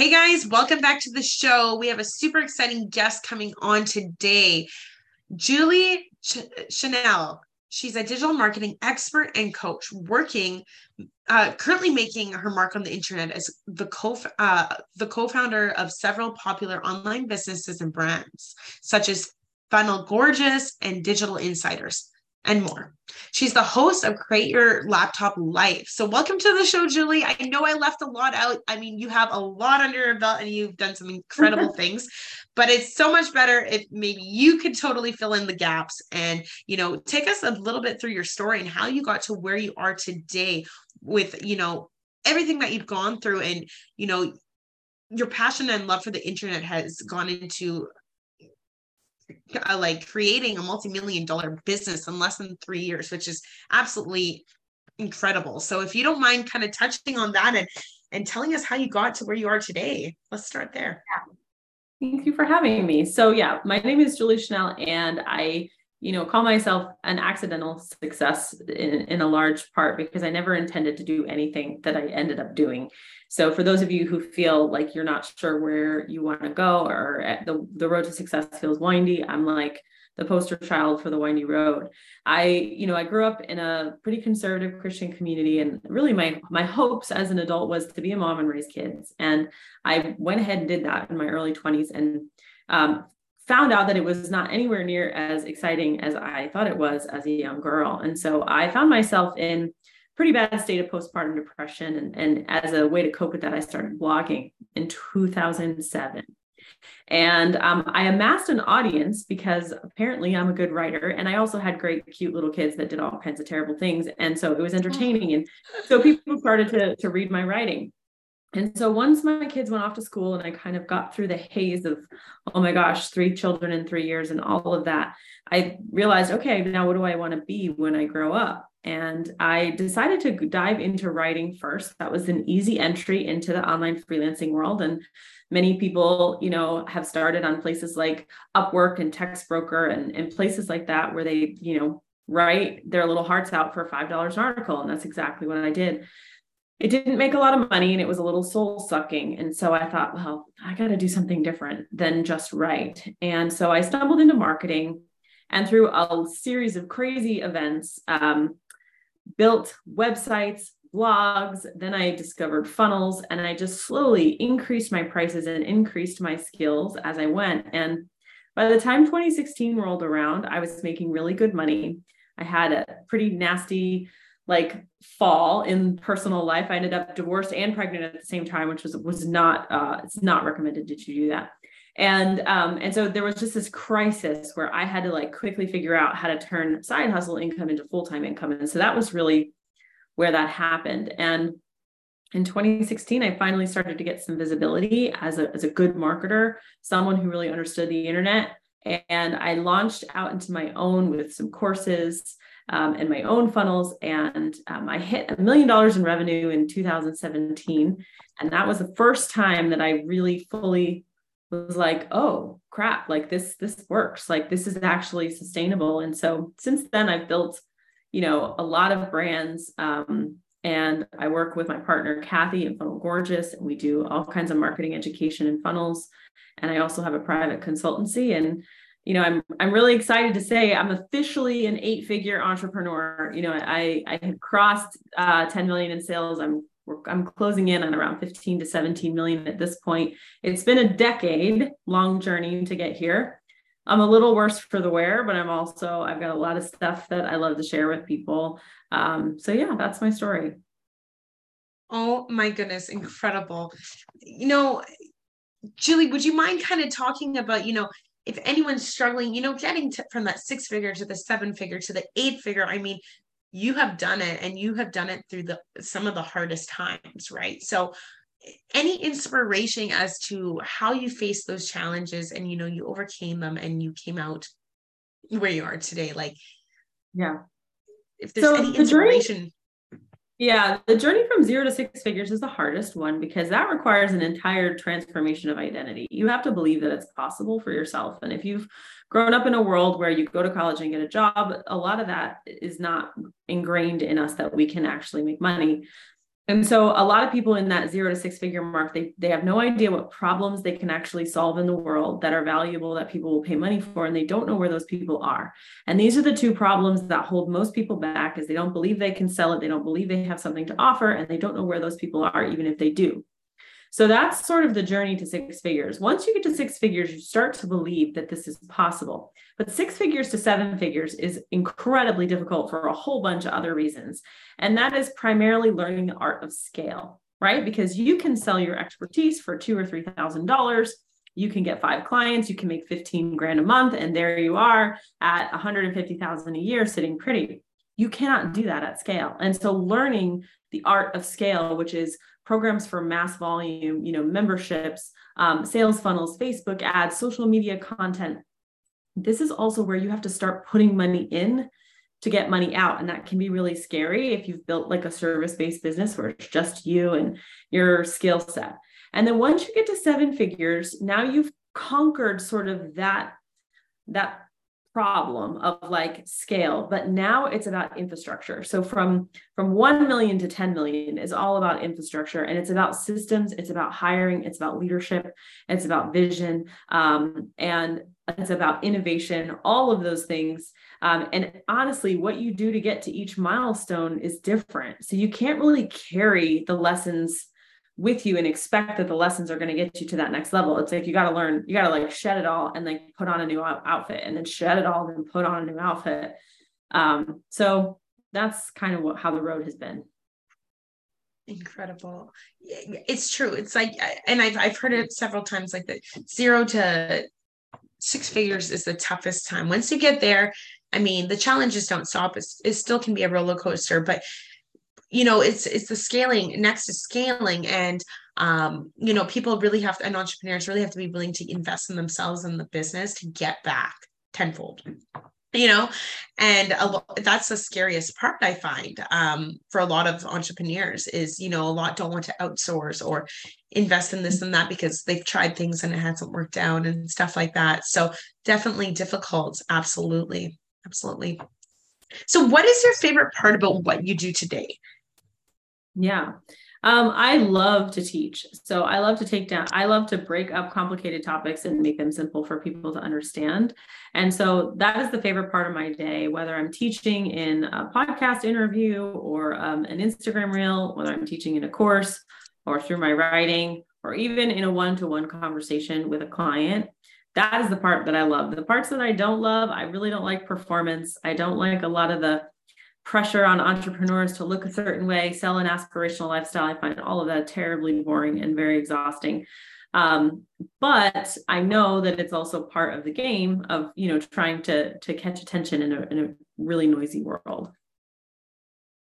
Hey guys, welcome back to the show. We have a super exciting guest coming on today, Julie Ch- Chenell. She's a digital marketing expert and coach, working uh, currently making her mark on the internet as the co uh, the co-founder of several popular online businesses and brands, such as Funnel Gorgeous and Digital Insiders and more. She's the host of Create Your Laptop Life. So, welcome to the show, Julie. I know I left a lot out. I mean, you have a lot under your belt and you've done some incredible things, but it's so much better if maybe you could totally fill in the gaps and, you know, take us a little bit through your story and how you got to where you are today with, you know, everything that you've gone through and, you know, your passion and love for the internet has gone into uh, like creating a multi-million dollar business in less than three years which is absolutely incredible. So if you don't mind kind of touching on that and and telling us how you got to where you are today let's start there. Yeah. thank you for having me. So yeah my name is julie chenell and i you know call myself an accidental success in, in a large part because i never intended to do anything that i ended up doing so for those of you who feel like you're not sure where you want to go or the, the road to success feels windy, I'm like the poster child for the windy road. I, you know, I grew up in a pretty conservative Christian community and really my my hopes as an adult was to be a mom and raise kids. And I went ahead and did that in my early 20s and um, found out that it was not anywhere near as exciting as I thought it was as a young girl. And so I found myself in pretty bad state of postpartum depression. And, and as a way to cope with that, I started blogging in 2007. And um, I amassed an audience because apparently I'm a good writer. And I also had great, cute little kids that did all kinds of terrible things. And so it was entertaining. And so people started to, to read my writing. And so once my kids went off to school and I kind of got through the haze of, oh my gosh, three children in three years and all of that, I realized, okay, now what do I want to be when I grow up? And I decided to dive into writing first. That was an easy entry into the online freelancing world. And many people, you know, have started on places like Upwork and Textbroker and, and places like that where they, you know, write their little hearts out for $5 an article. And that's exactly what I did. It didn't make a lot of money and it was a little soul sucking. And so I thought, well, I got to do something different than just write. And so I stumbled into marketing and through a series of crazy events, um, built websites, blogs. Then I discovered funnels and I just slowly increased my prices and increased my skills as I went. And by the time 2016 rolled around, I was making really good money. I had a pretty nasty like fall in personal life. I ended up divorced and pregnant at the same time, which was was not uh, it's not recommended that you do that and um, and so there was just this crisis where I had to like quickly figure out how to turn side hustle income into full time income, and so that was really where that happened. And in 2016, I finally started to get some visibility as a as a good marketer, someone who really understood the internet, and I launched out into my own with some courses. Um, and my own funnels. And um, I hit a million dollars in revenue in 2017. And that was the first time that I really fully was like oh crap like this this works like this is actually sustainable and so since then i've built you know a lot of brands um, and i work with my partner kathy and funnel gorgeous and we do all kinds of marketing education and funnels and i also have a private consultancy and you know i'm i'm really excited to say i'm officially an eight figure entrepreneur you know i i had crossed uh, 10 million in sales i'm I'm closing in on around 15 to 17 million at this point. It's been a decade long journey to get here. I'm a little worse for the wear, but I'm also, I've got a lot of stuff that I love to share with people. Um, so, yeah, that's my story. Oh my goodness, incredible. You know, Julie, would you mind kind of talking about, you know, if anyone's struggling, you know, getting to, from that six figure to the seven figure to the eight figure, I mean, you have done it and you have done it through the some of the hardest times right? So any inspiration as to how you faced those challenges and you know you overcame them and you came out where you are today like yeah. if there's so any the inspiration journey, yeah the journey from zero to six figures is the hardest one because that requires an entire transformation of identity. You have to believe that it's possible for yourself. And if you've grown up in a world where you go to college and get a job a lot of that is not ingrained in us that we can actually make money and so a lot of people in that zero to six figure mark, they, they have no idea what problems they can actually solve in the world that are valuable that people will pay money for, and they don't know where those people are. And these are the two problems that hold most people back is they don't believe they can sell it, they don't believe they have something to offer, and they don't know where those people are, even if they do. So that's sort of the journey to six figures. Once you get to six figures, you start to believe that this is possible. But six figures to seven figures is incredibly difficult for a whole bunch of other reasons. And that is primarily learning the art of scale, right? Because you can sell your expertise for two or three thousand dollars. You can get five clients, you can make 15 grand a month, and there you are at 150,000 a year sitting pretty. You cannot do that at scale. And so learning the art of scale, which is programs for mass volume, you know, memberships, um, sales funnels, Facebook ads, social media content. This is also where you have to start putting money in to get money out. And that can be really scary if you've built like a service based business where it's just you and your skill set. And then once you get to seven figures, now you've conquered sort of that that problem of like scale but now it's about infrastructure. So from from 1 million to 10 million is all about infrastructure and it's about systems it's about hiring it's about leadership it's about vision um, and it's about innovation all of those things. Um, and honestly what you do to get to each milestone is different. So you can't really carry the lessons with you and expect that the lessons are going to get you to that next level. It's like you got to learn, you got to like shed it all and like put on a new outfit and then shed it all and put on a new outfit. Um, so that's kind of what how the road has been. Incredible. It's true. It's like, and I've, I've heard it several times like that zero to six figures is the toughest time. Once you get there, I mean, the challenges don't stop. It's, it still can be a roller coaster, but you know it's it's the scaling next to scaling. And um you know people really have to, and entrepreneurs really have to be willing to invest in themselves and the business to get back tenfold you know? And a that's the scariest part i find um, for a lot of entrepreneurs is you know a lot don't want to outsource or invest in this and that because they've tried things and it hasn't worked out and stuff like that. So definitely difficult. Absolutely. Absolutely. So what is your favorite part about what you do today yeah. Um, I love to teach. So I love to take down, I love to break up complicated topics and make them simple for people to understand. And so that is the favorite part of my day, whether I'm teaching in a podcast interview or um, an Instagram reel, whether I'm teaching in a course or through my writing, or even in a one to one conversation with a client. That is the part that I love. The parts that I don't love, I really don't like performance. I don't like a lot of the pressure on entrepreneurs to look a certain way, sell an aspirational lifestyle. I find all of that terribly boring and very exhausting. Um, but I know that it's also part of the game of you know trying to to catch attention in a, in a really noisy world.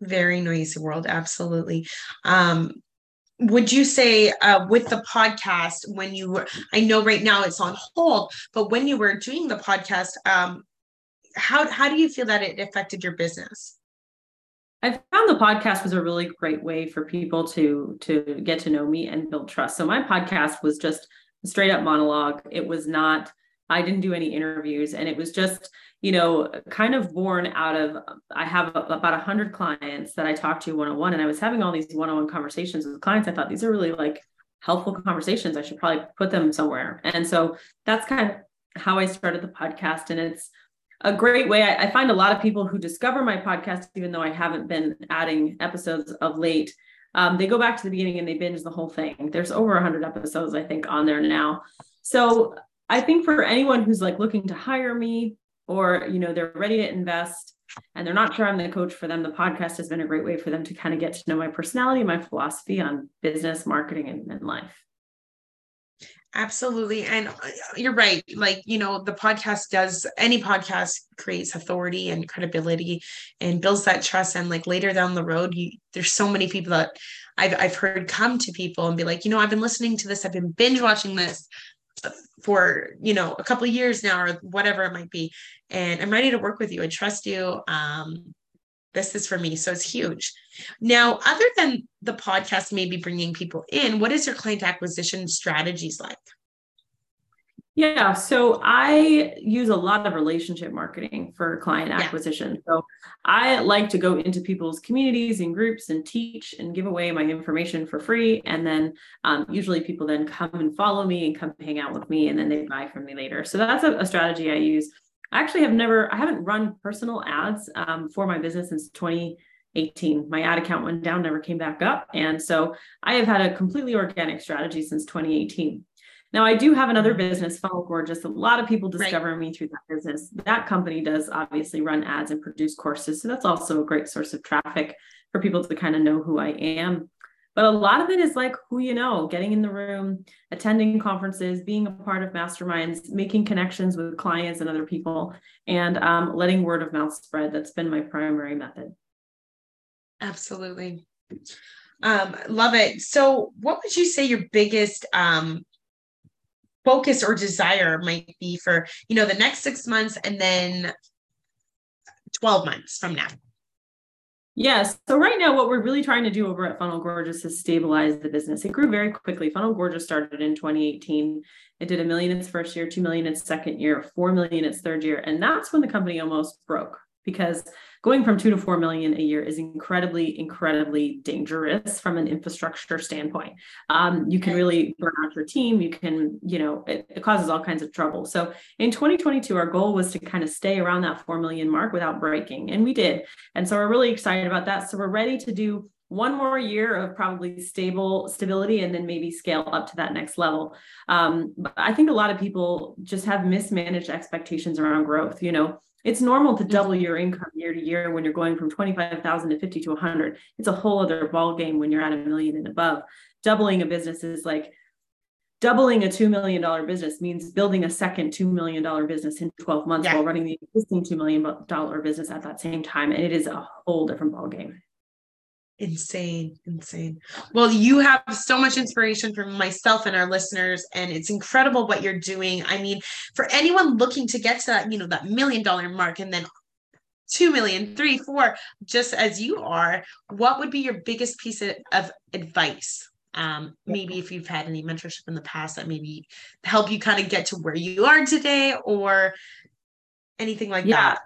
Very noisy world, absolutely. Um, would you say uh, with the podcast when you were i know right now it's on hold but when you were doing the podcast um, how how do you feel that it affected your business I found the podcast was a really great way for people to to get to know me and build trust. So my podcast was just a straight up monologue. It was not I didn't do any interviews and it was just, you know, kind of born out of I have about 100 clients that I talk to one-on-one and I was having all these one-on-one conversations with clients. I thought these are really like helpful conversations. I should probably put them somewhere. And so that's kind of how I started the podcast and it's a great way. I, I, find a lot of people who discover my podcast, even though I haven't been adding episodes of late, um, they go back to the beginning and they binge the whole thing. There's over 100 episodes, I think, on there now. So I think for anyone who's like looking to hire me or, you know, they're ready to invest and they're not sure I'm the coach for them, the podcast has been a great way for them to kind of get to know my personality, my philosophy on business, marketing, and, and life. Absolutely. And uh, you're right. Like, you know, the podcast does any podcast creates authority and credibility and builds that trust. And like later down the road, you there's so many people that I've, I've heard come to people and be like, you know, I've been listening to this, I've been binge watching this for, you know, a couple years now or whatever it might be. And I'm ready to work with you. I trust you. Um, this is for me. So it's huge. Now, other than the podcast, maybe bringing people in, what is your client acquisition strategies like? Yeah, so I use a lot of relationship marketing for client acquisition. Yeah. So I like to go into people's communities and groups and teach and give away my information for free. And then um, usually people then come and follow me and come hang out with me and then they buy from me later. So that's a, a strategy I use. I actually have never, I haven't run personal ads um, for my business since 2018. My ad account went down, never came back up. And so I have had a completely organic strategy since 2018. Now, I do have another business, Funnel Gorgeous. A lot of people discover right. me through that business. That company does obviously run ads and produce courses. So that's also a great source of traffic for people to kind of know who I am. But a lot of it is like who you know, getting in the room, attending conferences, being a part of masterminds, making connections with clients and other people, and um, letting word of mouth spread. That's been my primary method. Absolutely. Um, love it. So, what would you say your biggest um, focus or desire might be for you know the next six months and then 12 months from now Yes. So right now, what we're really trying to do over at Funnel Gorgeous is stabilize the business. It grew very quickly. Funnel Gorgeous started in 2018. It did a million its first year, two million its second year, four million its third year, and that's when the company almost broke because going from two to four million a year is incredibly, incredibly dangerous from an infrastructure standpoint. Um, you can really burn out your team. You can, you know, it, it, causes all kinds of trouble. So in 2022, our goal was to kind of stay around that four million mark without breaking, and we did. And so we're really excited about that. So we're ready to do one more year of probably stable stability and then maybe scale up to that next level um, but i think a lot of people just have mismanaged expectations around growth you know it's normal to double mm-hmm. your income year to year when you're going from 25,000 to 50 to 100. It's a whole other ball game when you're at a million and above. Doubling a business is like doubling a $2 million business means building a second $2 million business in 12 months yeah. while running the existing $2 million business at that same time. And it is a whole different ball game insane insane. Well you have so much inspiration from myself and our listeners and it's incredible what you're doing. I mean for anyone looking to get to that you know that million dollar mark and then two million three four just as you are what would be your biggest piece of, of advice? Um, maybe if you've had any mentorship in the past that maybe help you kind of get to where you are today or anything like yeah. that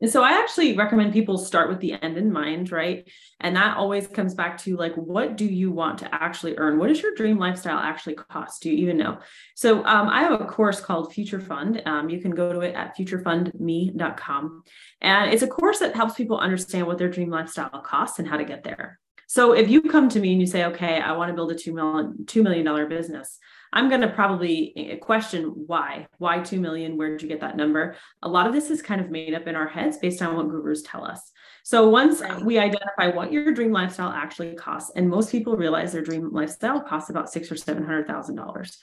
and so I actually recommend people start with the end in mind, right? And that always comes back to like, what do you want to actually earn? What does your dream lifestyle actually cost? Do you even know? So um, I have a course called Future Fund. Um, you can go to it at futurefundme.com. And it's a course that helps people understand what their dream lifestyle costs and how to get there. So if you come to me and you say, okay, I want to build a $2 million, $2 million business, I'm going to probably eh, question why. Why 2 million? Where did you get that number? A lot of this is kind of made up in our heads based on what gurus tell us. So once right. we identify what your dream lifestyle actually costs, and most people realize their dream lifestyle costs about six or seven hundred thousand dollars.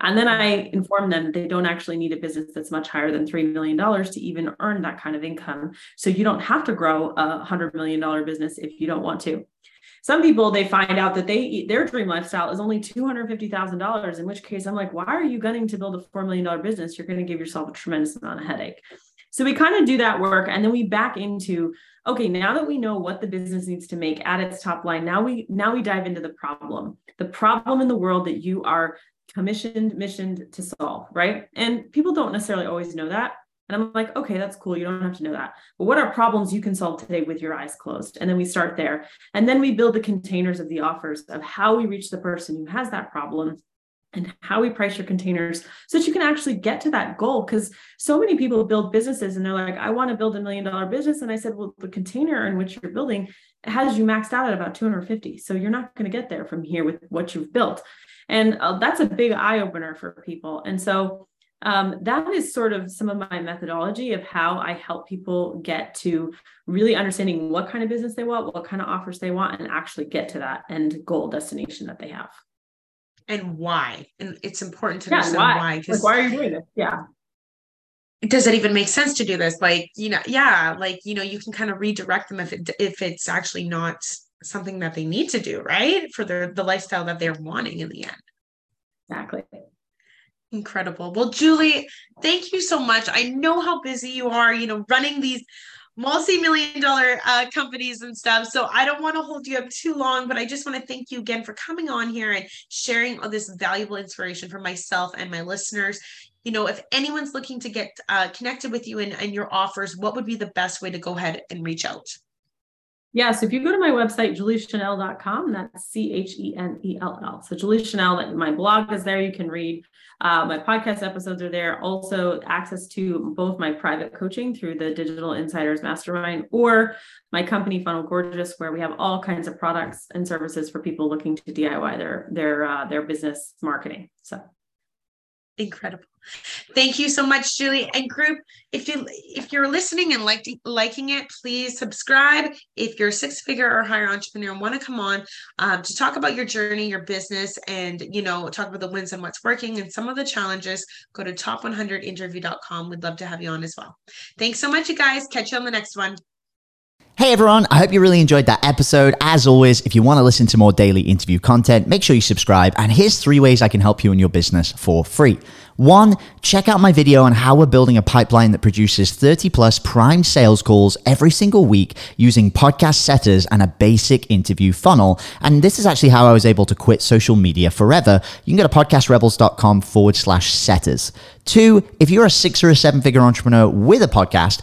And then I inform them they don't actually need a business that's much higher than $3 million to even earn that kind of income. So you don't have to grow a $100 million business if you don't want to. Some people they find out that they their dream lifestyle is only two hundred fifty thousand dollars. In which case, I'm like, why are you gunning to build a four million dollar business? You're going to give yourself a tremendous amount of headache. So we kind of do that work, and then we back into okay. Now that we know what the business needs to make at its top line, now we now we dive into the problem, the problem in the world that you are commissioned, missioned to solve, right? And people don't necessarily always know that. And I'm like, okay, that's cool. You don't have to know that. But what are problems you can solve today with your eyes closed? And then we start there. And then we build the containers of the offers of how we reach the person who has that problem and how we price your containers so that you can actually get to that goal. Because so many people build businesses and they're like, I want to build a million dollar business. And I said, well, the container in which you're building has you maxed out at about 250. So you're not going to get there from here with what you've built. And uh, that's a big eye opener for people. And so um, that is sort of some of my methodology of how I help people get to really understanding what kind of business they want, what kind of offers they want, and actually get to that end goal destination that they have. And why? And it's important to yeah, understand why. Why, like, why are you doing this? Yeah. Does it even make sense to do this? Like, you know, yeah, like, you know, you can kind of redirect them if it if it's actually not something that they need to do, right? For their the lifestyle that they're wanting in the end. Exactly. Incredible. Well, Julie, thank you so much. I know how busy you are, you know, running these multi-million dollar uh, companies and stuff. So I don't want to hold you up too long, but I just want to thank you again for coming on here and sharing all this valuable inspiration for myself and my listeners. You know, if anyone's looking to get uh, connected with you and, and your offers, what would be the best way to go ahead and reach out? Yeah, so if you go to my website, juliechenell.com, that's C H E N E L L. So Julie Chenell, my blog is there. You can read uh, my podcast episodes are there. Also, access to both my private coaching through the Digital Insiders Mastermind or my company Funnel Gorgeous, where we have all kinds of products and services for people looking to DIY their their uh, their business marketing. So incredible. Thank you so much julie. And group if you if you're listening and like, liking it please subscribe. If you're a six figure or higher entrepreneur and want to come on um, to talk about your journey your business and you know talk about the wins and what's working and some of the challenges go to top100interview.com we'd love to have you on as well. Thanks so much you guys. Catch you on the next one Hey everyone, I hope you really enjoyed that episode. As always, if you want to listen to more daily interview content, make sure you subscribe. And here's three ways I can help you in your business for free. One, check out my video on how we're building a pipeline that produces 30 plus prime sales calls every single week using podcast setters and a basic interview funnel. And this is actually how I was able to quit social media forever. You can go to podcastrebels.com forward slash setters. Two, if you're a six or a seven figure entrepreneur with a podcast,